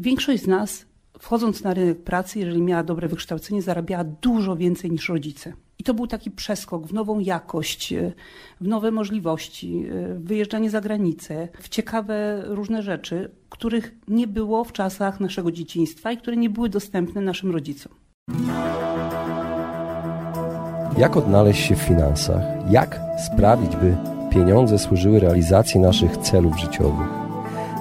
większość z nas, wchodząc na rynek pracy, jeżeli miała dobre wykształcenie, zarabiała dużo więcej niż rodzice. I to był taki przeskok w nową jakość, e, w nowe możliwości, e, w wyjeżdżanie za granicę, w ciekawe różne rzeczy, których nie było w czasach naszego dzieciństwa i które nie były dostępne naszym rodzicom. Jak odnaleźć się w finansach? Jak sprawić, by pieniądze służyły realizacji naszych celów życiowych?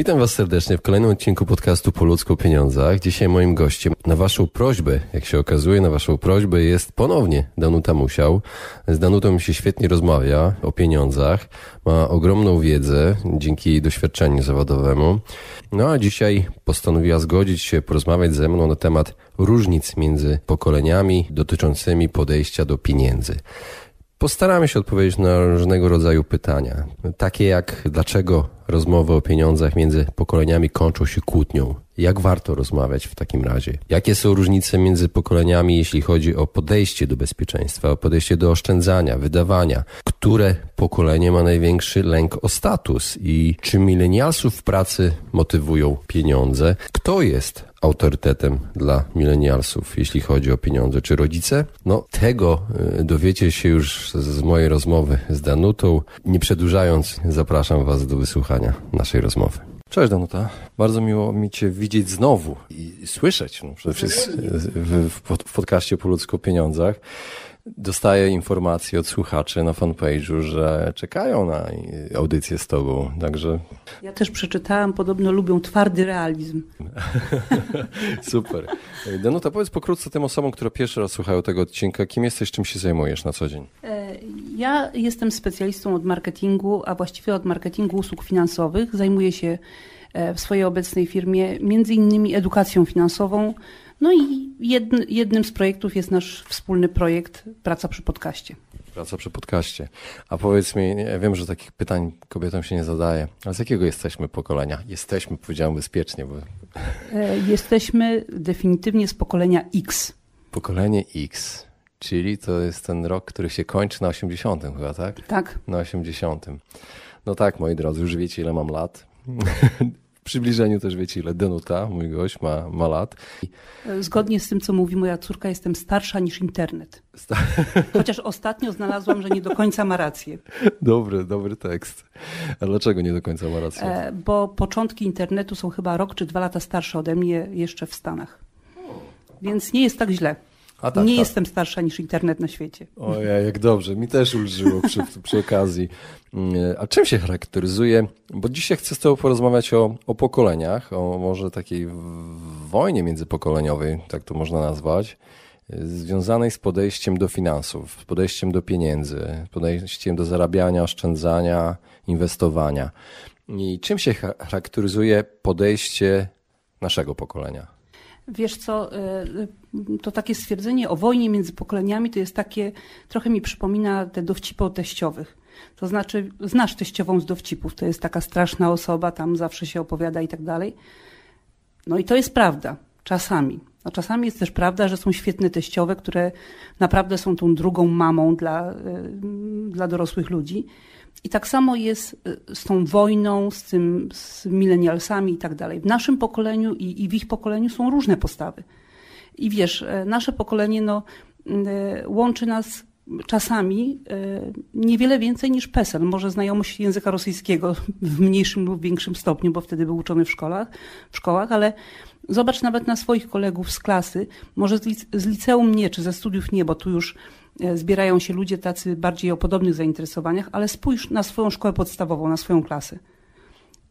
Witam Was serdecznie w kolejnym odcinku podcastu Po ludzku o pieniądzach. Dzisiaj moim gościem na Waszą prośbę, jak się okazuje, na Waszą prośbę jest ponownie Danuta Musiał. Z Danutą się świetnie rozmawia o pieniądzach. Ma ogromną wiedzę dzięki jej doświadczeniu zawodowemu. No a dzisiaj postanowiła zgodzić się porozmawiać ze mną na temat różnic między pokoleniami dotyczącymi podejścia do pieniędzy. Postaramy się odpowiedzieć na różnego rodzaju pytania, takie jak dlaczego rozmowy o pieniądzach między pokoleniami kończą się kłótnią. Jak warto rozmawiać w takim razie? Jakie są różnice między pokoleniami, jeśli chodzi o podejście do bezpieczeństwa, o podejście do oszczędzania, wydawania? Które pokolenie ma największy lęk o status? I czy milenialsów w pracy motywują pieniądze? Kto jest autorytetem dla milenialsów, jeśli chodzi o pieniądze? Czy rodzice? No, tego y, dowiecie się już z mojej rozmowy z Danutą. Nie przedłużając, zapraszam Was do wysłuchania naszej rozmowy. Cześć Danuta, bardzo miło mi Cię widzieć znowu i słyszeć no, przede wszystkim w, w, w podcaście po ludzku o pieniądzach. Dostaję informacje od słuchaczy na fanpage'u, że czekają na audycję z Tobą, także... Ja też przeczytałam, podobno lubią twardy realizm. Super. Danuta, powiedz pokrótce tym osobom, które pierwszy raz słuchają tego odcinka, kim jesteś, czym się zajmujesz na co dzień? E, ja jestem specjalistą od marketingu, a właściwie od marketingu usług finansowych. Zajmuję się e, w swojej obecnej firmie między innymi edukacją finansową, no i jednym z projektów jest nasz wspólny projekt Praca przy podcaście. Praca przy podcaście. A powiedz mi, ja wiem, że takich pytań kobietom się nie zadaje, ale z jakiego jesteśmy pokolenia? Jesteśmy, powiedziałem bezpiecznie, bo... E, jesteśmy definitywnie z pokolenia X. Pokolenie X, czyli to jest ten rok, który się kończy na 80 chyba, tak? Tak. Na 80. No tak, moi drodzy, już wiecie ile mam lat. Przybliżeniu też wiecie ile Denuta, mój gość, ma, ma lat. Zgodnie z tym, co mówi moja córka, jestem starsza niż internet. Chociaż ostatnio znalazłam, że nie do końca ma rację. Dobry, dobry tekst. A dlaczego nie do końca ma rację? E, bo początki internetu są chyba rok czy dwa lata starsze ode mnie jeszcze w Stanach. Więc nie jest tak źle. Tak, nie tak. jestem starsza niż internet na świecie. Ojej, jak dobrze. Mi też ulżyło przy, przy okazji. A czym się charakteryzuje? Bo dzisiaj chcę z Tobą porozmawiać o, o pokoleniach, o może takiej wojnie międzypokoleniowej, tak to można nazwać, związanej z podejściem do finansów, z podejściem do pieniędzy, podejściem do zarabiania, oszczędzania, inwestowania. I czym się charakteryzuje podejście naszego pokolenia? Wiesz co, e, to takie stwierdzenie o wojnie między pokoleniami to jest takie, trochę mi przypomina te dowcipy o teściowych. To znaczy, znasz teściową z dowcipów, to jest taka straszna osoba, tam zawsze się opowiada i tak dalej. No i to jest prawda, czasami. A czasami jest też prawda, że są świetne teściowe, które naprawdę są tą drugą mamą dla, e, dla dorosłych ludzi. I tak samo jest y, z tą wojną, z tym, z milenialsami i tak dalej. W naszym pokoleniu i, i w ich pokoleniu są różne postawy. I wiesz, e, nasze pokolenie no, łączy nas czasami e, niewiele więcej niż PESEL. Może znajomość języka rosyjskiego w mniejszym lub większym stopniu, bo wtedy był uczony w szkołach, w szkołach ale zobacz nawet na swoich kolegów z klasy, może z liceum nie, czy ze studiów nie, bo tu już e, zbierają się ludzie tacy bardziej o podobnych zainteresowaniach, ale spójrz na swoją szkołę podstawową, na swoją klasę.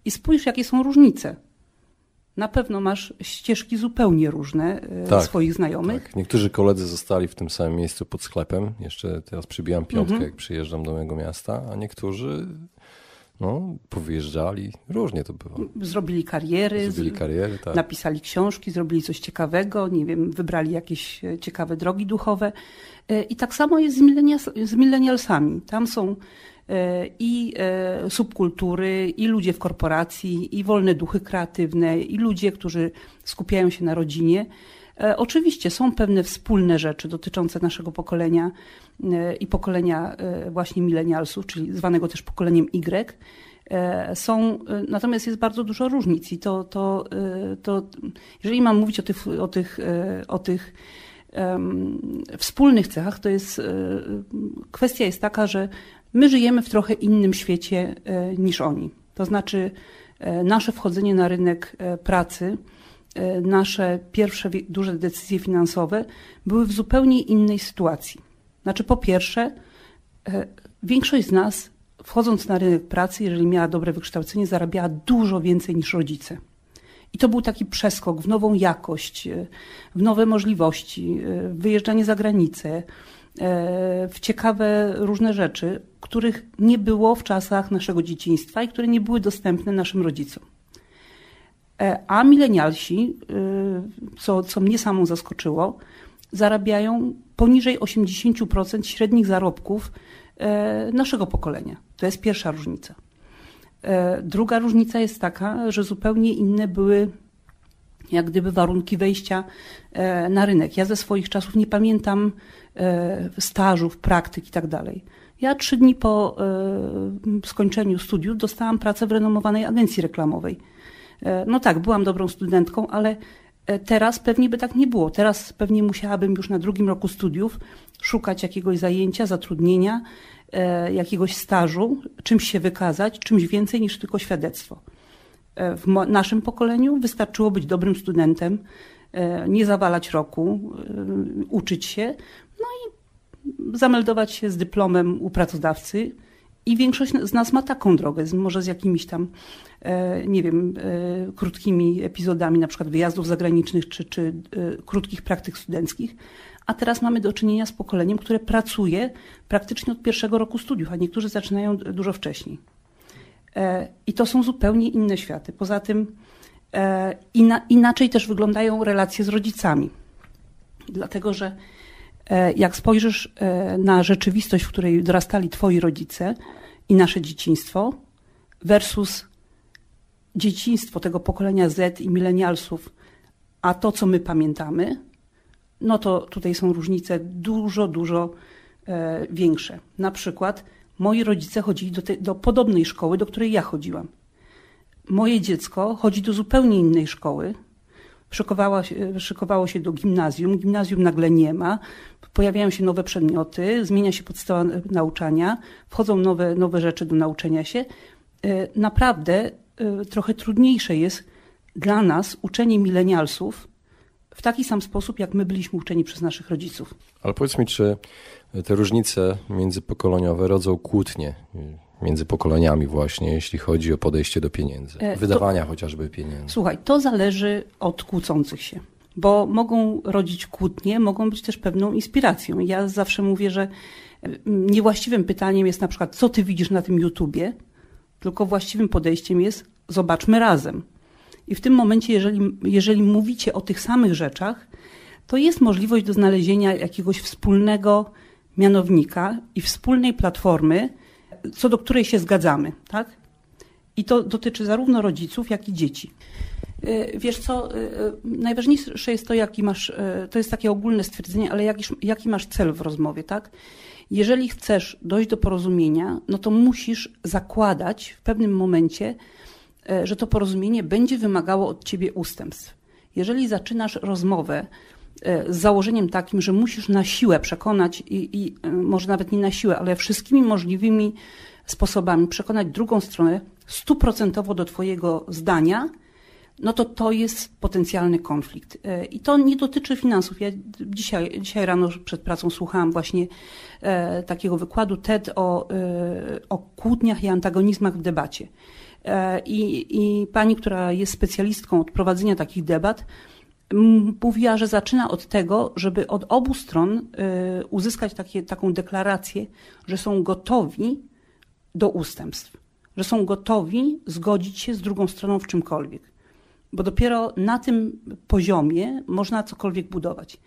I spójrz, jakie są różnice na pewno masz ścieżki zupełnie różne e, tak, swoich znajomych. Tak. Niektórzy koledzy zostali w tym samym miejscu pod sklepem. Jeszcze teraz przybijam piątkę, mhm. jak przyjeżdżam do mojego miasta, a niektórzy no, powyjeżdżali. Różnie to bywa. Zrobili kariery, zrobili kariery tak. napisali książki, zrobili coś ciekawego, nie wiem, wybrali jakieś e, ciekawe drogi duchowe. E, I tak samo jest z, milenials, z milenialsami. Tam są i e, subkultury, i ludzie w korporacji, i wolne duchy kreatywne, i ludzie, którzy skupiają się na rodzinie. E, oczywiście są pewne wspólne rzeczy dotyczące naszego pokolenia i pokolenia właśnie milenialsów, czyli zwanego też pokoleniem Y. Są, natomiast jest bardzo dużo różnic i to, to, to jeżeli mam mówić o tych, o tych, o tych wspólnych cechach, to jest kwestia jest taka, że My żyjemy w trochę innym świecie e, niż oni. To znaczy, e, nasze wchodzenie na rynek e, pracy, nasze pierwsze duże decyzje finansowe były w zupełnie innej sytuacji. Znaczy, po pierwsze, większość z nas, wchodząc na rynek pracy, jeżeli miała dobre wykształcenie, zarabiała dużo więcej niż rodzice. I to był taki przeskok w nową jakość, w nowe możliwości, wyjeżdżanie za granicę, w ciekawe różne rzeczy, których nie było w czasach naszego dzieciństwa i które nie były dostępne naszym rodzicom. E, a milenialsi, y, co, co mnie samą zaskoczyło, zarabiają poniżej 80% średnich zarobków e, naszego pokolenia. To jest pierwsza różnica. E, druga różnica jest taka, że zupełnie inne były jak gdyby warunki wejścia na rynek. Ja ze swoich czasów nie pamiętam stażów, praktyk i tak. Ja trzy dni po e, skończeniu studiów dostałam pracę w renomowanej agencji reklamowej. E, no tak, byłam dobrą studentką, ale e, teraz pewnie by tak nie było. Teraz pewnie musiałabym już na drugim roku studiów szukać jakiegoś zajęcia, zatrudnienia, jakiegoś stażu, czymś się wykazać, czymś więcej niż tylko świadectwo. W naszym pokoleniu wystarczyło być dobrym studentem, nie zawalać roku, uczyć się, no i zameldować się z dyplomem u pracodawcy i większość z nas ma taką drogę, może z jakimiś tam, e, nie wiem, e, krótkimi epizodami, na przykład wyjazdów zagranicznych czy, czy e, krótkich praktyk studenckich. A teraz mamy do czynienia z pokoleniem, które pracuje praktycznie od pierwszego roku studiów, a niektórzy zaczynają dużo wcześniej. I to są zupełnie inne światy. Poza tym inaczej też wyglądają relacje z rodzicami. Dlatego, że E, jak spojrzysz e, na rzeczywistość, w której dorastali twoi rodzice i nasze dzieciństwo versus dzieciństwo tego pokolenia Z i milenialsów, a to, co my pamiętamy, no to tutaj są różnice dużo, dużo e, większe. Na przykład moi rodzice chodzili do, te, do podobnej szkoły, do której ja chodziłam. Moje dziecko chodzi do zupełnie innej szkoły, szykowało się, szykowało się do gimnazjum, gimnazjum nagle nie ma, pojawiają się nowe przedmioty, zmienia się podstawa nauczania, wchodzą nowe, nowe rzeczy do nauczenia się. E, naprawdę e, trochę trudniejsze jest dla nas uczenie milenialsów w taki sam sposób, jak my byliśmy uczeni przez naszych rodziców. Ale powiedz mi, czy te różnice międzypokoleniowe rodzą kłótnie między pokoleniami właśnie, jeśli chodzi o podejście do pieniędzy, e, wydawania to, chociażby pieniędzy? Słuchaj, to zależy od kłócących się, bo mogą rodzić kłótnie, mogą być też pewną inspiracją. Ja zawsze mówię, że niewłaściwym pytaniem jest na przykład, co ty widzisz na tym YouTubie, tylko właściwym podejściem jest, zobaczmy razem. I w tym momencie, jeżeli, jeżeli mówicie o tych samych rzeczach, to jest możliwość do znalezienia jakiegoś wspólnego mianownika i wspólnej platformy, co do której się zgadzamy, tak? I to dotyczy zarówno rodziców, jak i dzieci. Y, wiesz co, y, y, najważniejsze jest to, jaki masz, to jest takie ogólne stwierdzenie, ale jaki, jaki masz cel w rozmowie, tak? Jeżeli chcesz dojść do porozumienia, no to musisz zakładać w pewnym momencie, że to porozumienie będzie wymagało od ciebie ustępstw. Jeżeli zaczynasz rozmowę z założeniem takim, że musisz na siłę przekonać i, i może nawet nie na siłę, ale wszystkimi możliwymi sposobami przekonać drugą stronę stuprocentowo do Twojego zdania, no to to jest potencjalny konflikt. E, I to nie dotyczy finansów. Ja dzisiaj, dzisiaj rano przed pracą słuchałam właśnie e, takiego wykładu TED o, e, o kłótniach i antagonizmach w debacie. I, I pani, która jest specjalistką od prowadzenia takich debat, mówiła, że zaczyna od tego, żeby od obu stron uzyskać takie, taką deklarację, że są gotowi do ustępstw, że są gotowi zgodzić się z drugą stroną w czymkolwiek bo dopiero na tym poziomie można cokolwiek budować.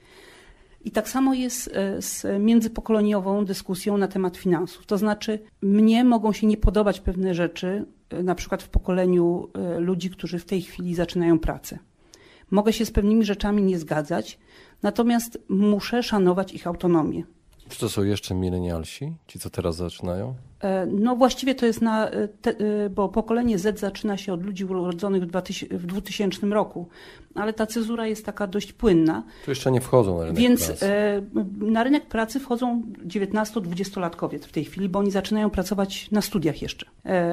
I tak samo jest e, z międzypokoleniową dyskusją na temat finansów. To znaczy, mnie mogą się nie podobać pewne rzeczy, e, na przykład w pokoleniu ludzi, którzy w tej chwili zaczynają pracę. Mogę się z pewnymi rzeczami nie zgadzać, natomiast muszę szanować ich autonomię. Czy to są jeszcze milenialsi, ci co teraz zaczynają? E, no właściwie to jest na, e, te, e, bo pokolenie Z zaczyna się od ludzi urodzonych w 2000 roku, ale ta cezura jest taka dość płynna. Tu jeszcze nie wchodzą na rynek Więc pracy. na rynek pracy wchodzą 19-20-latkowie w tej chwili, bo oni zaczynają pracować na studiach jeszcze,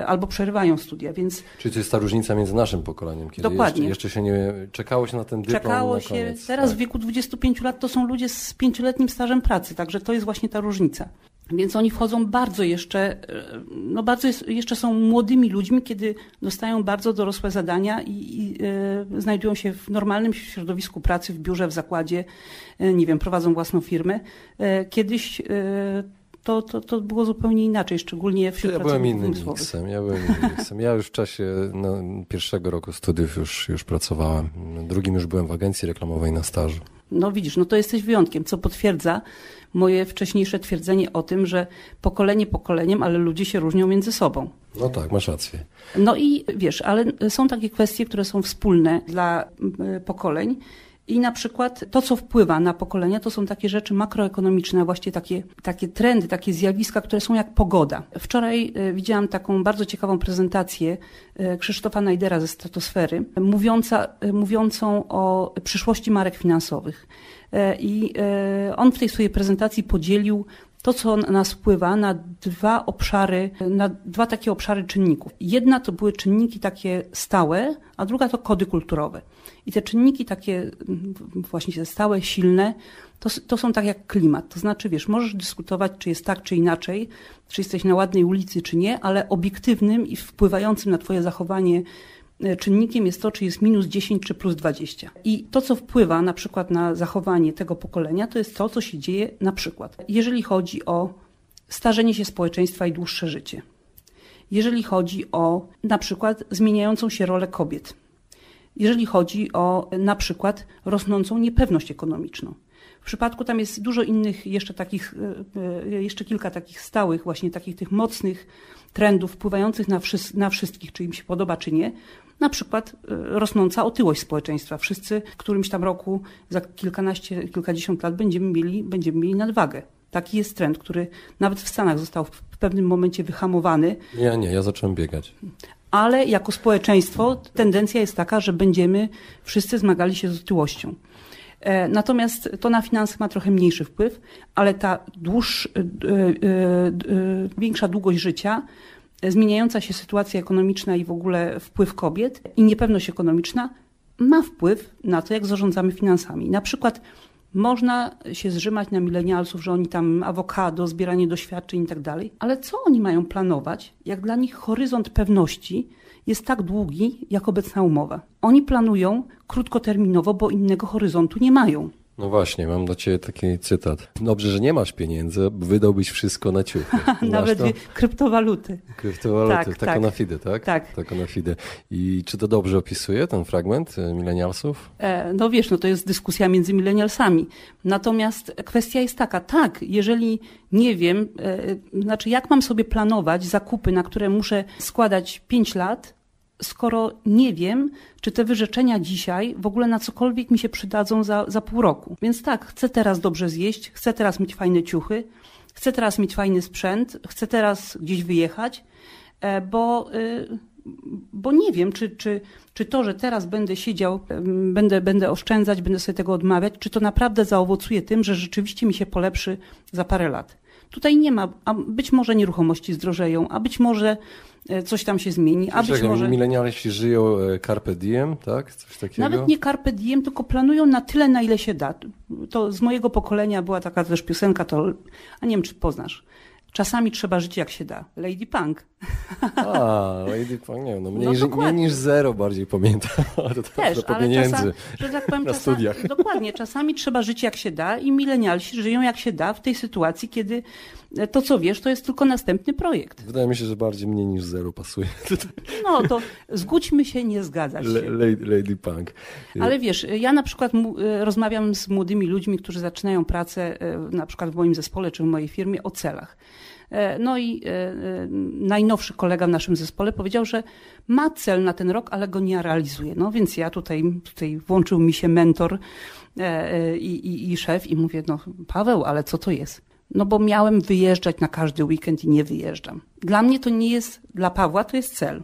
albo przerywają studia, więc... Czyli to jest ta różnica między naszym pokoleniem, kiedy Dokładnie. Jeszcze, jeszcze się nie... Czekało się na ten dyplom Czekało się, teraz tak. w wieku 25 lat to są ludzie z pięcioletnim stażem pracy, także to jest właśnie ta różnica. Więc oni wchodzą bardzo jeszcze, e, no bardzo jest, jeszcze są młodymi ludźmi, kiedy dostają bardzo dorosłe zadania i, i e, znajdują się w normalnym środowisku pracy, w biurze, w zakładzie, e, nie wiem, prowadzą własną firmę. Kiedyś to, to, to było zupełnie inaczej, szczególnie wśród ja byłem innym miksem, ja byłem innym miksem. Ja już w czasie no, pierwszego roku studiów już, już pracowałem. Drugim już byłem w agencji reklamowej na stażu. No widzisz, no to jesteś wyjątkiem, co potwierdza moje wcześniejsze twierdzenie o tym, że pokolenie pokoleniem, ale ludzie się różnią między sobą. No tak, masz rację. No i wiesz, ale są takie kwestie, które są wspólne dla pokoleń. I na przykład to, co wpływa na pokolenia, to są takie rzeczy makroekonomiczne, właśnie takie, takie trendy, takie zjawiska, które są jak pogoda. Wczoraj e, widziałam taką bardzo ciekawą prezentację e, Krzysztofa Najdera ze Stratosfery, mówiąca, e, mówiącą o przyszłości marek finansowych. I on w tej swojej prezentacji podzielił to, co na nas wpływa na dwa obszary, na dwa takie obszary czynników. Jedna to były czynniki takie stałe, a druga to kody kulturowe. I te czynniki takie mm, właśnie stałe, silne, to, to są tak jak klimat. To znaczy, wiesz, możesz dyskutować, czy jest tak, czy inaczej, czy jesteś na ładnej ulicy, czy nie, ale obiektywnym i wpływającym na twoje zachowanie e, czynnikiem jest to, czy jest minus 10 czy plus 20. I to, co wpływa na przykład na zachowanie tego pokolenia, to jest to, co się dzieje na przykład, jeżeli chodzi o starzenie się społeczeństwa i dłuższe życie. Jeżeli chodzi o na przykład zmieniającą się rolę kobiet jeżeli chodzi o na przykład rosnącą niepewność ekonomiczną. W przypadku tam jest dużo innych jeszcze takich, e, e, jeszcze kilka takich stałych, właśnie takich tych mocnych trendów wpływających na, wszy na wszystkich, czy im się podoba, czy nie. Na przykład e, rosnąca otyłość społeczeństwa. Wszyscy w którymś tam roku, za kilkanaście, kilkadziesiąt lat będziemy mieli, będziemy mieli nadwagę. Taki jest trend, który nawet w Stanach został w pewnym momencie wyhamowany. Ja nie, ja zacząłem biegać ale jako społeczeństwo tendencja jest taka, że będziemy wszyscy zmagali się z otyłością. E, natomiast to na finanse ma trochę mniejszy wpływ, ale ta dłuższa, e, e, większa długość życia, zmieniająca się sytuacja ekonomiczna i w ogóle wpływ kobiet i niepewność ekonomiczna ma wpływ na to, jak zarządzamy finansami. Na przykład można się zrzymać na milenialsów, że oni tam awokado, zbieranie doświadczeń i tak dalej, ale co oni mają planować, jak dla nich horyzont pewności jest tak długi jak obecna umowa? Oni planują krótkoterminowo, bo innego horyzontu nie mają. No właśnie, mam do ciebie taki cytat. Dobrze, że nie masz pieniędzy, wydałbyś wszystko na ciuchy. Nawet kryptowaluty. Kryptowaluty, tak, tak, tak. na fide, tak? Tak. Na fide. I czy to dobrze opisuje ten fragment e, milenialsów? E, no wiesz, no to jest dyskusja między milenialsami. Natomiast kwestia jest taka, tak, jeżeli nie wiem, e, znaczy jak mam sobie planować zakupy, na które muszę składać 5 lat, skoro nie wiem, czy te wyrzeczenia dzisiaj w ogóle na cokolwiek mi się przydadzą za, za pół roku. Więc tak, chcę teraz dobrze zjeść, chcę teraz mieć fajne ciuchy, chcę teraz mieć fajny sprzęt, chcę teraz gdzieś wyjechać, e, bo, y, bo nie wiem, czy, czy, czy to, że teraz będę siedział, będę, będę oszczędzać, będę sobie tego odmawiać, czy to naprawdę zaowocuje tym, że rzeczywiście mi się polepszy za parę lat. Tutaj nie ma, a być może nieruchomości zdrożeją, a być może e, coś tam się zmieni, a być Czekaj, może... Milenialiści żyją e, carpe diem, tak? Coś takiego? Nawet nie carpe diem, tylko planują na tyle, na ile się da. To z mojego pokolenia była taka też piosenka, to, a nie wiem, czy poznasz. Czasami trzeba żyć jak się da. Lady Punk. A, Lady Punk, nie wiem, no mniej, No mniej niż zero bardziej pamiętam. to Też, ale pieniędzy. czasami, że tak powiem, na czasami, studiach. dokładnie, czasami trzeba żyć jak się da i milenialsi żyją jak się da w tej sytuacji, kiedy to, co wiesz, to jest tylko następny projekt. Wydaje mi się, że bardziej mniej niż zero pasuje. No to zgódźmy się, nie zgadzać się. Lady, Lady Punk. Ale wiesz, ja na przykład e, rozmawiam z młodymi ludźmi, którzy zaczynają pracę e, na przykład w moim zespole czy w mojej firmie o celach. E, No i najnowszy kolega w naszym zespole powiedział, że ma cel na ten rok, ale go nie realizuje. No więc ja tutaj, tutaj włączył mi się mentor i, i, i szef i mówię, no Paweł, ale co to jest? No bo miałem wyjeżdżać na każdy weekend i nie wyjeżdżam. Dla mnie to nie jest, dla Pawła to jest cel.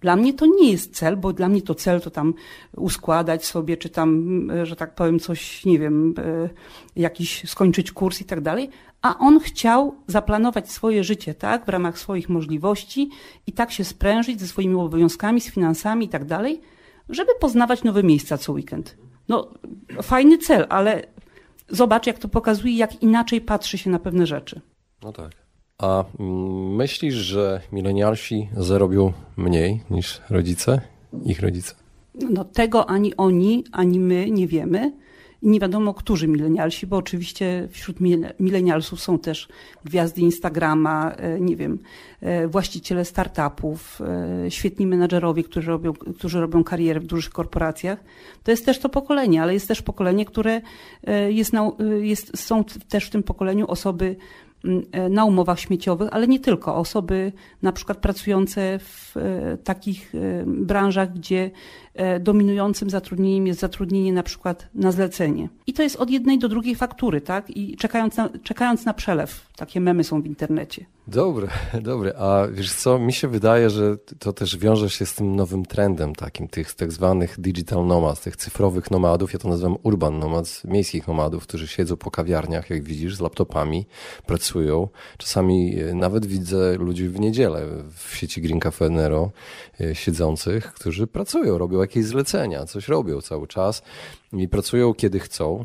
Dla mnie to nie jest cel, bo dla mnie to cel to tam uskładać sobie, czy tam, e, że tak powiem, coś, nie wiem, e, jakiś skończyć kurs i tak dalej. A on chciał zaplanować swoje życie, tak, w ramach swoich możliwości i tak się sprężyć ze swoimi obowiązkami, z finansami i tak dalej, żeby poznawać nowe miejsca co weekend. No, fajny cel, ale zobacz, jak to pokazuje, jak inaczej patrzy się na pewne rzeczy. No tak. A mm, myślisz, że milenialsi zarobią mniej niż rodzice? Ich rodzice? No tego ani oni, ani my nie wiemy. I nie wiadomo, którzy milenialsi, bo oczywiście wśród mile- milenialsów są też gwiazdy Instagrama, e, nie wiem, e, właściciele startupów, e, świetni menadżerowie, którzy robią, którzy robią karierę w dużych korporacjach. To jest też to pokolenie, ale jest też pokolenie, które jest, na, jest są też w tym pokoleniu osoby na umowach śmieciowych, ale nie tylko. Osoby na przykład pracujące w takich branżach, gdzie dominującym zatrudnieniem jest zatrudnienie na przykład na zlecenie. I to jest od jednej do drugiej faktury, tak? I czekając na, czekając na przelew. Takie memy są w internecie. Dobre, dobre. A wiesz co, mi się wydaje, że to też wiąże się z tym nowym trendem takim, tych tak zwanych digital nomads, tych cyfrowych nomadów, ja to nazywam urban nomads, miejskich nomadów, którzy siedzą po kawiarniach, jak widzisz, z laptopami, pracują. Czasami e, nawet widzę ludzi w niedzielę w sieci Green Cafe Nero e, siedzących, którzy pracują, robią jakieś zlecenia, coś robią cały czas i pracują kiedy chcą,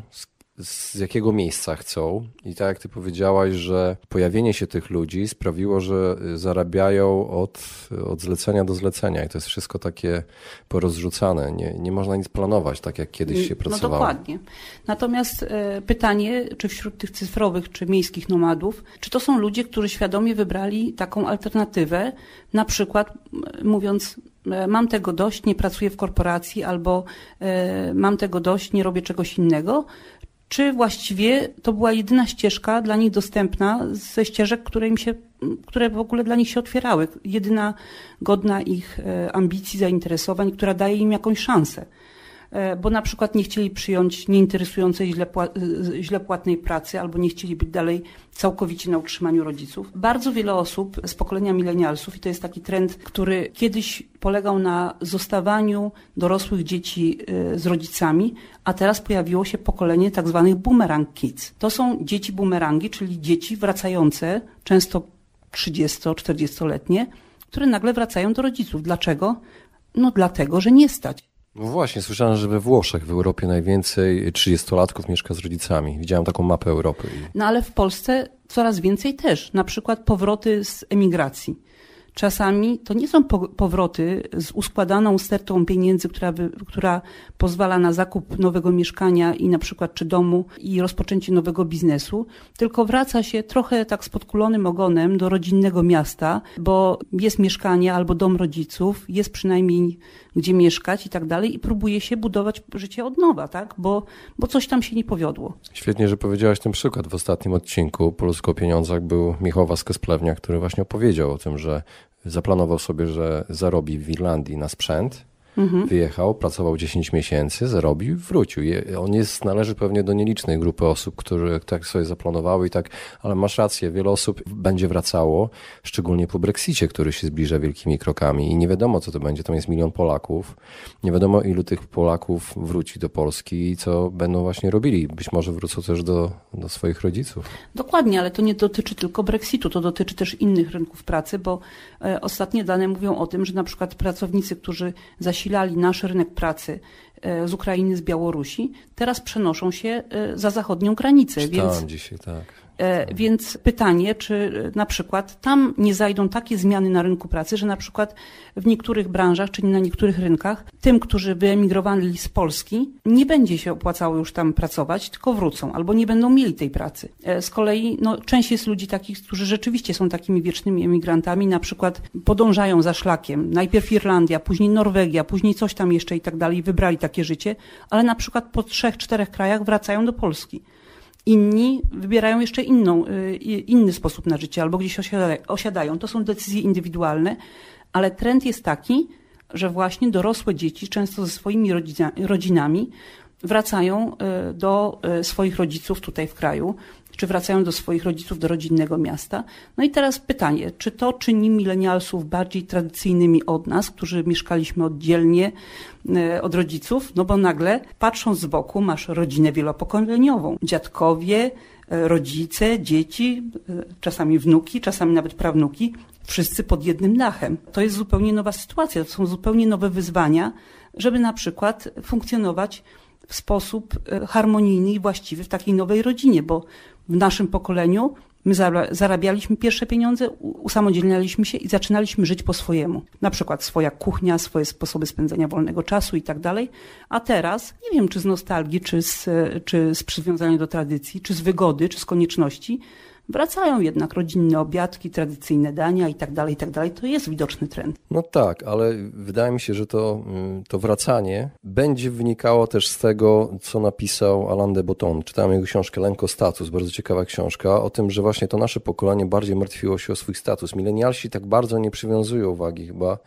z jakiego miejsca chcą. I tak jak ty powiedziałaś, że pojawienie się tych ludzi sprawiło, że y, zarabiają od, od zlecenia do zlecenia i to jest wszystko takie porozrzucane. Nie, nie można nic planować, tak jak kiedyś się No pracowało. dokładnie. Natomiast e, pytanie, czy wśród tych cyfrowych, czy miejskich nomadów, czy to są ludzie, którzy świadomie wybrali taką alternatywę, na przykład mówiąc, mam tego dość, nie pracuję w korporacji, albo e, mam tego dość, nie robię czegoś innego, czy właściwie to była jedyna ścieżka dla nich dostępna ze ścieżek, które im się, które w ogóle dla nich się otwierały. Jedyna godna ich e, ambicji, zainteresowań, która daje im jakąś szansę. E, Bo na przykład nie chcieli przyjąć nieinteresującej źle, e, źle płatnej pracy, albo nie chcieli być dalej całkowicie na utrzymaniu rodziców. Bardzo wiele osób z pokolenia milenialsów, i to jest taki trend, który kiedyś polegał na zostawaniu dorosłych dzieci e, z rodzicami, a teraz pojawiło się pokolenie tak zwanych boomerang kids. To są dzieci boomerangi, czyli dzieci wracające, często 30-40-letnie, które nagle wracają do rodziców. Dlaczego? No dlatego, że nie stać. No właśnie, słyszałem, że we Włoszech, w Europie najwięcej 30-latków mieszka z rodzicami. Widziałem taką mapę Europy. No ale w Polsce coraz więcej też, na przykład powroty z emigracji. Czasami to nie są po- powroty z uskładaną stertą pieniędzy, która, wy, która pozwala na zakup nowego mieszkania i na przykład czy domu i rozpoczęcie nowego biznesu, tylko wraca się trochę tak z podkulonym ogonem do rodzinnego miasta, bo jest mieszkanie albo dom rodziców, jest przynajmniej gdzie mieszkać i tak dalej i próbuje się budować życie od nowa, tak? Bo, bo coś tam się nie powiodło. Świetnie, że powiedziałaś ten przykład. W ostatnim odcinku Polsko o pieniądzach był Michał Waskes-Plewnia, który właśnie opowiedział o tym, że zaplanował sobie, że zarobi w Irlandii na sprzęt Mhm. Wyjechał, pracował 10 miesięcy, zarobił, wrócił. On jest, należy pewnie do nielicznej grupy osób, które tak sobie zaplanowały i tak, ale masz rację, wiele osób będzie wracało, szczególnie po Brexicie, który się zbliża wielkimi krokami i nie wiadomo, co to będzie. Tam jest milion Polaków. Nie wiadomo, ilu tych Polaków wróci do Polski i co będą właśnie robili. Być może wrócą też do, do swoich rodziców. Dokładnie, ale to nie dotyczy tylko Brexitu, to dotyczy też innych rynków pracy, bo e, ostatnie dane mówią o tym, że na przykład pracownicy, którzy zasilali nasz rynek pracy e, z Ukrainy, z Białorusi, teraz przenoszą się e, za zachodnią granicę. Czytałem więc, dzisiaj, tak. E, więc pytanie, czy na przykład tam nie zajdą takie zmiany na rynku pracy, że na przykład w niektórych branżach, czyli na niektórych rynkach, tym, którzy wyemigrowali z Polski, nie będzie się opłacało już tam pracować, tylko wrócą albo nie będą mieli tej pracy. E, z kolei no, część jest ludzi takich, którzy rzeczywiście są takimi wiecznymi emigrantami, na przykład podążają za szlakiem. Najpierw Irlandia, później Norwegia, później coś tam jeszcze i tak dalej, wybrali takie życie, ale na przykład po trzech, czterech krajach wracają do Polski. Inni wybierają jeszcze inną, y, inny sposób na życie albo gdzieś osiadają. To są decyzje indywidualne, ale trend jest taki, że właśnie dorosłe dzieci, często ze swoimi rodzinami, wracają y, do y, swoich rodziców tutaj w kraju, czy wracają do swoich rodziców, do rodzinnego miasta. No i teraz pytanie, czy to czyni milenialsów bardziej tradycyjnymi od nas, którzy mieszkaliśmy oddzielnie e, od rodziców? No bo nagle, patrząc z boku, masz rodzinę wielopokoleniową. Dziadkowie, rodzice, dzieci, czasami wnuki, czasami nawet prawnuki, wszyscy pod jednym dachem. To jest zupełnie nowa sytuacja, to są zupełnie nowe wyzwania, żeby na przykład funkcjonować w sposób harmonijny i właściwy w takiej nowej rodzinie, bo w naszym pokoleniu my zarabialiśmy pierwsze pieniądze, usamodzielnialiśmy się i zaczynaliśmy żyć po swojemu. Na przykład swoja kuchnia, swoje sposoby spędzania wolnego czasu i tak dalej. A teraz, nie wiem czy z nostalgii, czy z, czy z przywiązania do tradycji, czy z wygody, czy z konieczności, Wracają jednak rodzinne obiadki, tradycyjne dania i tak dalej, i tak. To jest widoczny trend. No tak, ale wydaje mi się, że to, mm, to wracanie będzie wynikało też z tego, co napisał Alain de Botton. Czytałem jego książkę Lenko Status, bardzo ciekawa książka, o tym, że właśnie to nasze pokolenie bardziej martwiło się o swój status. Milenialsi tak bardzo nie przywiązują uwagi chyba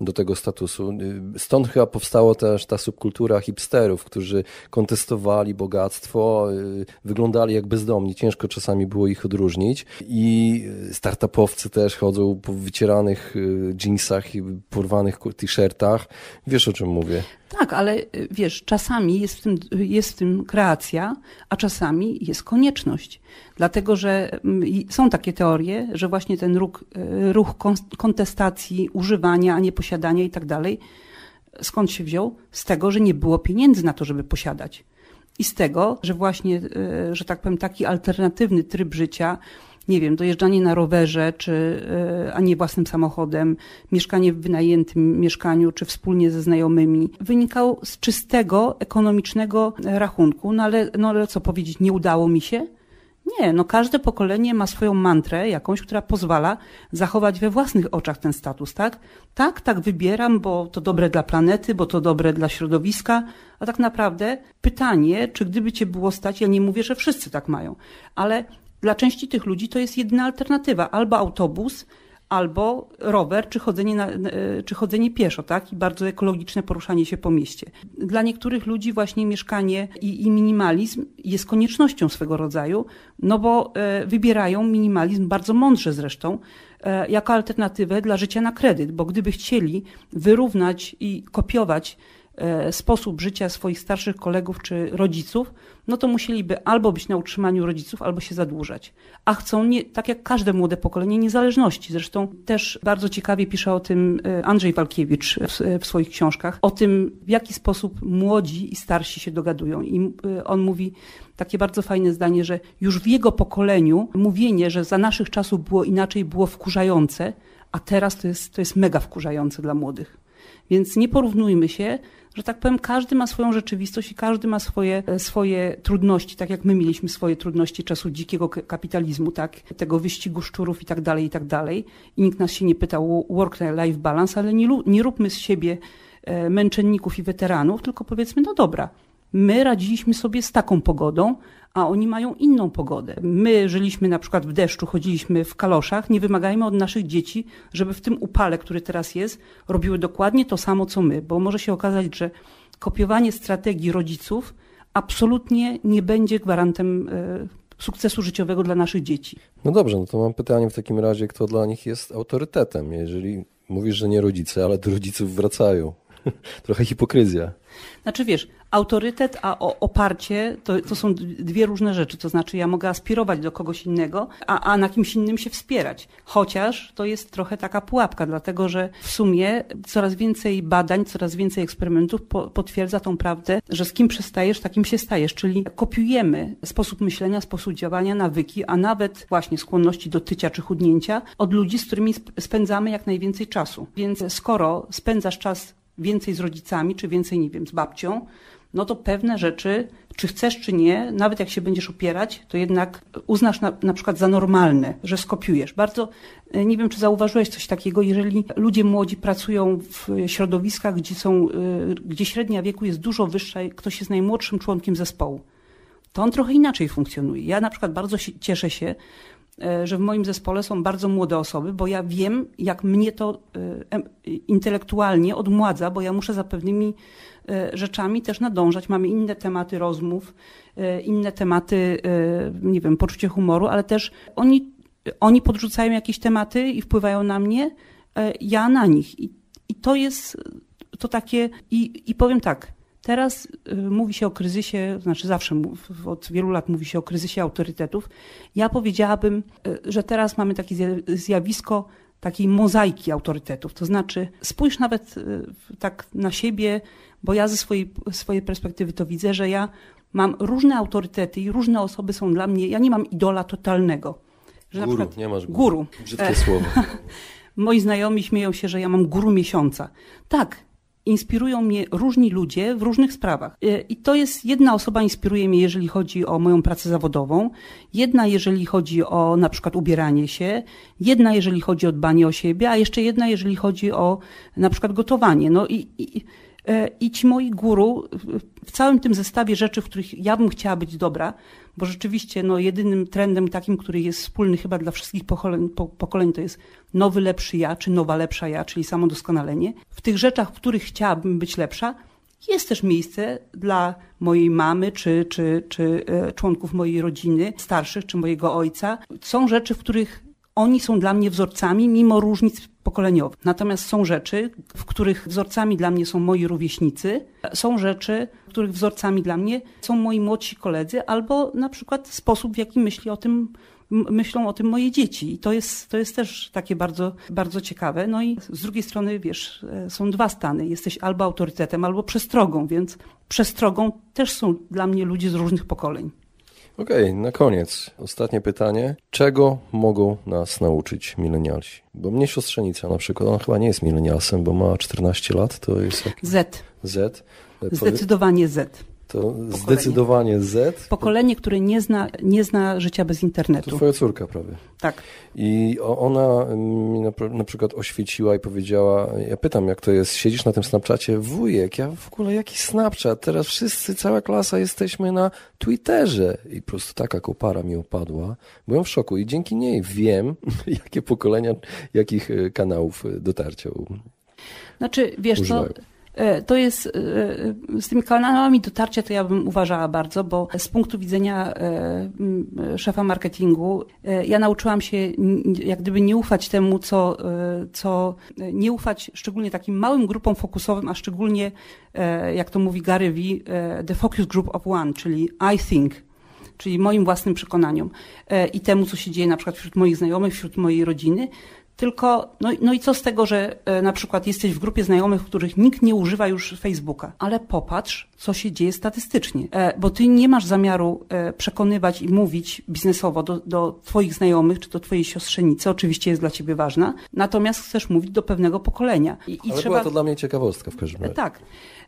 do tego statusu. Stąd chyba powstała też ta subkultura hipsterów, którzy kontestowali bogactwo, y, wyglądali jak bezdomni, ciężko czasami było ich odróżnić i startupowcy też chodzą po wycieranych y, jeansach i porwanych t-shirtach. Wiesz o czym mówię? Tak, ale y, wiesz, czasami jest w, tym, jest w tym kreacja, a czasami jest konieczność. Dlatego, że mm, są takie teorie, że właśnie ten ruch, ruch kontestacji, używania, a nie posiadania i tak dalej, skąd się wziął? Z tego, że nie było pieniędzy na to, żeby posiadać. I z tego, że właśnie, y, że tak powiem, taki alternatywny tryb życia nie wiem, dojeżdżanie na rowerze, czy, e, a nie własnym samochodem, mieszkanie w wynajętym mieszkaniu, czy wspólnie ze znajomymi, wynikał z czystego, ekonomicznego rachunku. No ale, no ale co powiedzieć, nie udało mi się? Nie, no każde pokolenie ma swoją mantrę jakąś, która pozwala zachować we własnych oczach ten status, tak? Tak, tak wybieram, bo to dobre dla planety, bo to dobre dla środowiska, a tak naprawdę pytanie, czy gdyby cię było stać, ja nie mówię, że wszyscy tak mają, ale dla części tych ludzi to jest jedyna alternatywa. Albo autobus, albo rower, czy chodzenie, na, e, czy chodzenie pieszo, tak? I bardzo ekologiczne poruszanie się po mieście. Dla niektórych ludzi właśnie mieszkanie i, i minimalizm jest koniecznością swego rodzaju, no bo e, wybierają minimalizm bardzo mądrze zresztą, e, jako alternatywę dla życia na kredyt, bo gdyby chcieli wyrównać i kopiować sposób życia swoich starszych kolegów czy rodziców, no to musieliby albo być na utrzymaniu rodziców, albo się zadłużać. A chcą, nie, tak jak każde młode pokolenie, niezależności. Zresztą też bardzo ciekawie pisze o tym e, Andrzej Walkiewicz w, w swoich książkach, o tym, w jaki sposób młodzi i starsi się dogadują. I e, on mówi takie bardzo fajne zdanie, że już w jego pokoleniu mówienie, że za naszych czasów było inaczej, było wkurzające, a teraz to jest, to jest mega wkurzające dla młodych. Więc nie porównujmy się, że tak powiem, każdy ma swoją rzeczywistość i każdy ma swoje, e, swoje trudności, tak jak my mieliśmy swoje trudności czasu dzikiego kapitalizmu, tak, tego wyścigu szczurów i tak dalej, i tak dalej. I nikt nas się nie pytał o work-life balance, ale nie, nie róbmy z siebie e, męczenników i weteranów, tylko powiedzmy, no dobra, my radziliśmy sobie z taką pogodą, a oni mają inną pogodę. My żyliśmy na przykład w deszczu, chodziliśmy w kaloszach, nie wymagajmy od naszych dzieci, żeby w tym upale, który teraz jest, robiły dokładnie to samo co my, bo może się okazać, że kopiowanie strategii rodziców absolutnie nie będzie gwarantem e, sukcesu życiowego dla naszych dzieci. No dobrze, no to mam pytanie w takim razie, kto dla nich jest autorytetem, jeżeli mówisz, że nie rodzice, ale do rodziców wracają. Trochę hipokryzja. Znaczy wiesz, autorytet, a oparcie to, to są dwie różne rzeczy. To znaczy ja mogę aspirować do kogoś innego, a, a na kimś innym się wspierać. Chociaż to jest trochę taka pułapka, dlatego że w sumie coraz więcej badań, coraz więcej eksperymentów po, potwierdza tą prawdę, że z kim przestajesz, takim się stajesz. Czyli kopiujemy sposób myślenia, sposób działania, nawyki, a nawet właśnie skłonności do tycia czy chudnięcia od ludzi, z którymi spędzamy jak najwięcej czasu. Więc skoro spędzasz czas więcej z rodzicami, czy więcej, nie wiem, z babcią, no to pewne rzeczy, czy chcesz, czy nie, nawet jak się będziesz opierać, to jednak uznasz na, na przykład za normalne, że skopiujesz. Bardzo, e, nie wiem, czy zauważyłeś coś takiego, jeżeli ludzie młodzi pracują w środowiskach, gdzie są, e, gdzie średnia wieku jest dużo wyższa, ktoś jest najmłodszym członkiem zespołu, to on trochę inaczej funkcjonuje. Ja na przykład bardzo się, cieszę się, że w moim zespole są bardzo młode osoby, bo ja wiem, jak mnie to e, intelektualnie odmładza, bo ja muszę za pewnymi e, rzeczami też nadążać. Mamy inne tematy rozmów, inne tematy, nie wiem, poczucie humoru, ale też oni, oni podrzucają jakieś tematy i wpływają na mnie, ja na nich. I, i to jest to takie, i, i powiem tak, Teraz y, mówi się o kryzysie, znaczy zawsze od wielu lat mówi się o kryzysie autorytetów. Ja powiedziałabym, y, że teraz mamy takie zjawisko takiej mozaiki autorytetów. To znaczy, spójrz nawet y, tak na siebie, bo ja ze swojej, swojej perspektywy to widzę, że ja mam różne autorytety i różne osoby są dla mnie, ja nie mam idola totalnego. Że guru, przykład, nie masz guru. guru. Brzydkie słowo. Moi znajomi śmieją się, że ja mam guru miesiąca. Tak, inspirują mnie różni ludzie w różnych sprawach. E, I to jest jedna osoba inspiruje mnie, jeżeli chodzi o moją pracę zawodową, jedna, jeżeli chodzi o na przykład ubieranie się, jedna, jeżeli chodzi o dbanie o siebie, a jeszcze jedna, jeżeli chodzi o na przykład gotowanie. No i, i i ci moi guru w całym tym zestawie rzeczy, w których ja bym chciała być dobra, bo rzeczywiście no, jedynym trendem takim, który jest wspólny chyba dla wszystkich pokoleń, pokoleń, to jest nowy, lepszy ja, czy nowa, lepsza ja, czyli samodoskonalenie. W tych rzeczach, w których chciałabym być lepsza, jest też miejsce dla mojej mamy, czy, czy, czy e, członków mojej rodziny, starszych, czy mojego ojca. Są rzeczy, w których oni są dla mnie wzorcami, mimo różnic pokoleniowych. Natomiast są rzeczy, w których wzorcami dla mnie są moi rówieśnicy, są rzeczy, w których wzorcami dla mnie są moi młodsi koledzy, albo na przykład sposób, w jaki myśli o tym myślą o tym moje dzieci. I to jest, to jest też takie bardzo, bardzo ciekawe. No i z drugiej strony, wiesz, e, są dwa stany. Jesteś albo autorytetem, albo przestrogą, więc przestrogą też są dla mnie ludzie z różnych pokoleń. Okej, okay, na koniec ostatnie pytanie. Czego mogą nas nauczyć milenialsi? Bo mnie siostrzenica na przykład, ona chyba nie jest milenialsem, bo ma 14 lat, to jest... Jak... Z. Z. Zdecydowanie Z. To pokolenie. zdecydowanie Z. Pokolenie, które nie zna, nie zna życia bez internetu. To twoja córka prawie. Tak. I ona mi na, na, przykład oświeciła i powiedziała, ja pytam jak to jest, siedzisz na tym Snapchacie, wujek, ja w ogóle jaki Snapchat, teraz wszyscy, cała klasa jesteśmy na Twitterze. I po prostu taka kopara mi opadła. Byłem w szoku i dzięki niej wiem, jakie pokolenia, jakich e, kanałów e, dotarcia Znaczy, wiesz używają. co to jest, e, z tymi kanałami dotarcia to ja bym uważała bardzo, bo z punktu widzenia e, szefa marketingu ja nauczyłam się jak gdyby nie ufać temu, co, co nie ufać szczególnie takim małym grupom fokusowym, a szczególnie, jak to mówi Gary Vee, the focus group of one, czyli I think, czyli moim własnym przekonaniom i temu, co się dzieje na przykład wśród moich znajomych, wśród mojej rodziny, tylko, no, no i co z tego, że e, na przykład jesteś w grupie znajomych, w których nikt nie używa już Facebooka, ale popatrz, co się dzieje statystycznie, e, bo ty nie masz zamiaru e, przekonywać i mówić biznesowo do, do twoich znajomych czy do twojej siostrzenicy, oczywiście jest dla ciebie ważna, natomiast chcesz mówić do pewnego pokolenia. I, i ale trzeba... była to dla mnie ciekawostka w każdym razie. Tak.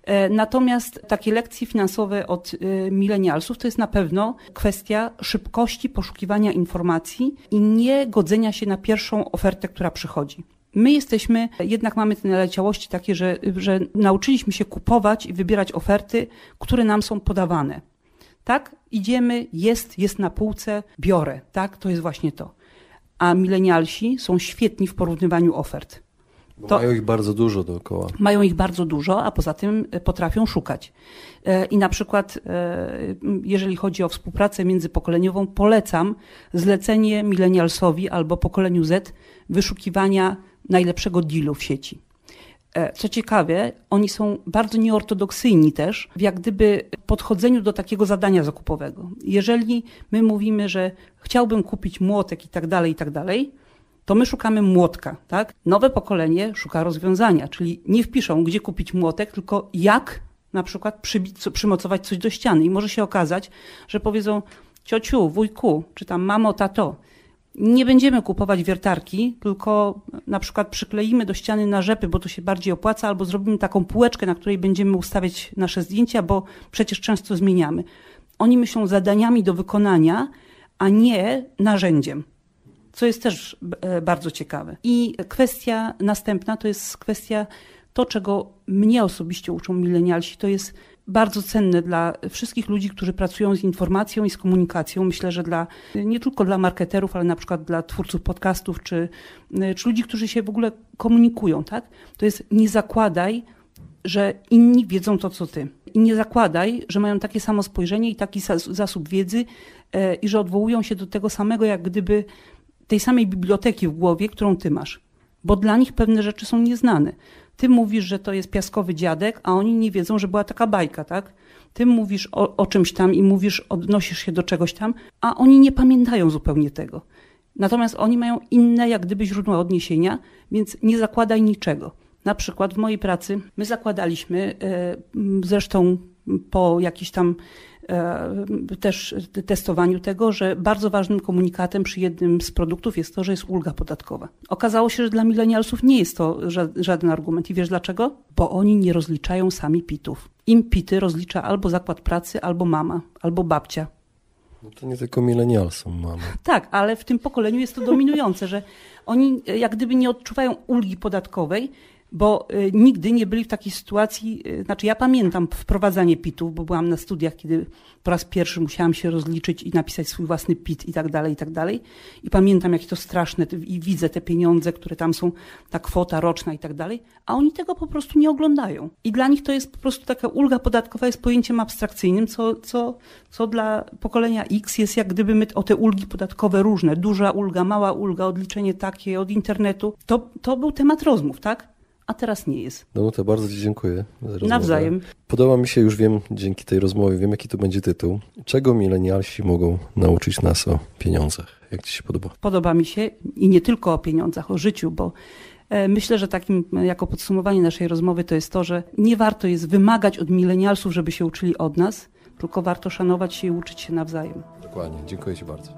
E, natomiast takie lekcje finansowe od e, milenialsów to jest na pewno kwestia szybkości poszukiwania informacji i nie godzenia się na pierwszą ofertę, która przychodzi. My jesteśmy, jednak mamy te naleciałości takie, że, że nauczyliśmy się kupować i wybierać oferty, które nam są podawane. Tak? Idziemy, jest, jest na półce, biorę. Tak? To jest właśnie to. A milenialsi są świetni w porównywaniu ofert. Bo to mają ich bardzo dużo dookoła. Mają ich bardzo dużo, a poza tym e, potrafią szukać. E, I na przykład, e, jeżeli chodzi o współpracę międzypokoleniową, polecam zlecenie milenialsowi albo pokoleniu Z wyszukiwania najlepszego dealu w sieci. Co ciekawe, oni są bardzo nieortodoksyjni też w jak gdyby podchodzeniu do takiego zadania zakupowego. Jeżeli my mówimy, że chciałbym kupić młotek i tak dalej, i tak dalej, to my szukamy młotka, tak? Nowe pokolenie szuka rozwiązania, czyli nie wpiszą, gdzie kupić młotek, tylko jak na przykład przybić, przymocować coś do ściany. I może się okazać, że powiedzą ciociu, wujku, czy tam mamo, tato, nie będziemy kupować wiertarki, tylko na przykład przykleimy do ściany narzepy, bo to się bardziej opłaca, albo zrobimy taką półeczkę, na której będziemy ustawiać nasze zdjęcia, bo przecież często zmieniamy. Oni myślą zadaniami do wykonania, a nie narzędziem co jest też e, bardzo ciekawe. I kwestia następna to jest kwestia to, czego mnie osobiście uczą milenialsi, to jest bardzo cenne dla wszystkich ludzi, którzy pracują z informacją i z komunikacją. Myślę, że dla, nie tylko dla marketerów, ale na przykład dla twórców podcastów, czy, czy ludzi, którzy się w ogóle komunikują, tak? To jest nie zakładaj, że inni wiedzą to, co ty. I nie zakładaj, że mają takie samo spojrzenie i taki zasób wiedzy e, i że odwołują się do tego samego, jak gdyby tej samej biblioteki w głowie, którą ty masz. Bo dla nich pewne rzeczy są nieznane. Ty mówisz, że to jest piaskowy dziadek, a oni nie wiedzą, że była taka bajka, tak? Ty mówisz o, o czymś tam i mówisz, odnosisz się do czegoś tam, a oni nie pamiętają zupełnie tego. Natomiast oni mają inne, jak gdyby, źródła odniesienia, więc nie zakładaj niczego. Na przykład w mojej pracy my zakładaliśmy, e, zresztą po jakiś tam też testowaniu tego, że bardzo ważnym komunikatem przy jednym z produktów jest to, że jest ulga podatkowa. Okazało się, że dla milenialsów nie jest to żaden argument. I wiesz dlaczego? Bo oni nie rozliczają sami pitów. Im pity rozlicza albo zakład pracy, albo mama, albo babcia. No to nie tylko milenialsom mamy. Tak, ale w tym pokoleniu jest to dominujące, że oni jak gdyby nie odczuwają ulgi podatkowej, bo y, nigdy nie byli w takiej sytuacji, y, znaczy ja pamiętam wprowadzanie pitów, bo byłam na studiach, kiedy po raz pierwszy musiałam się rozliczyć i napisać swój własny pit i tak dalej, i tak dalej. I pamiętam, jakie to straszne i widzę te pieniądze, które tam są, ta kwota roczna i tak dalej, a oni tego po prostu nie oglądają. I dla nich to jest po prostu taka ulga podatkowa jest pojęciem abstrakcyjnym, co, co, co dla pokolenia X jest jak gdyby my o te ulgi podatkowe różne, duża ulga, mała ulga, odliczenie takie od internetu. To, to był temat rozmów, tak? A teraz nie jest. No to bardzo Ci dziękuję. Nawzajem. Podoba mi się, już wiem dzięki tej rozmowie, wiem jaki to będzie tytuł. Czego milenialsi mogą nauczyć nas o pieniądzach? Jak Ci się podoba? Podoba mi się i nie tylko o pieniądzach, o życiu, bo e, Myślę, że takim jako podsumowanie naszej rozmowy to jest to, że nie warto jest wymagać od milenialsów, żeby się uczyli od nas, tylko warto szanować się i uczyć się nawzajem. Dokładnie. Dziękuję Ci bardzo.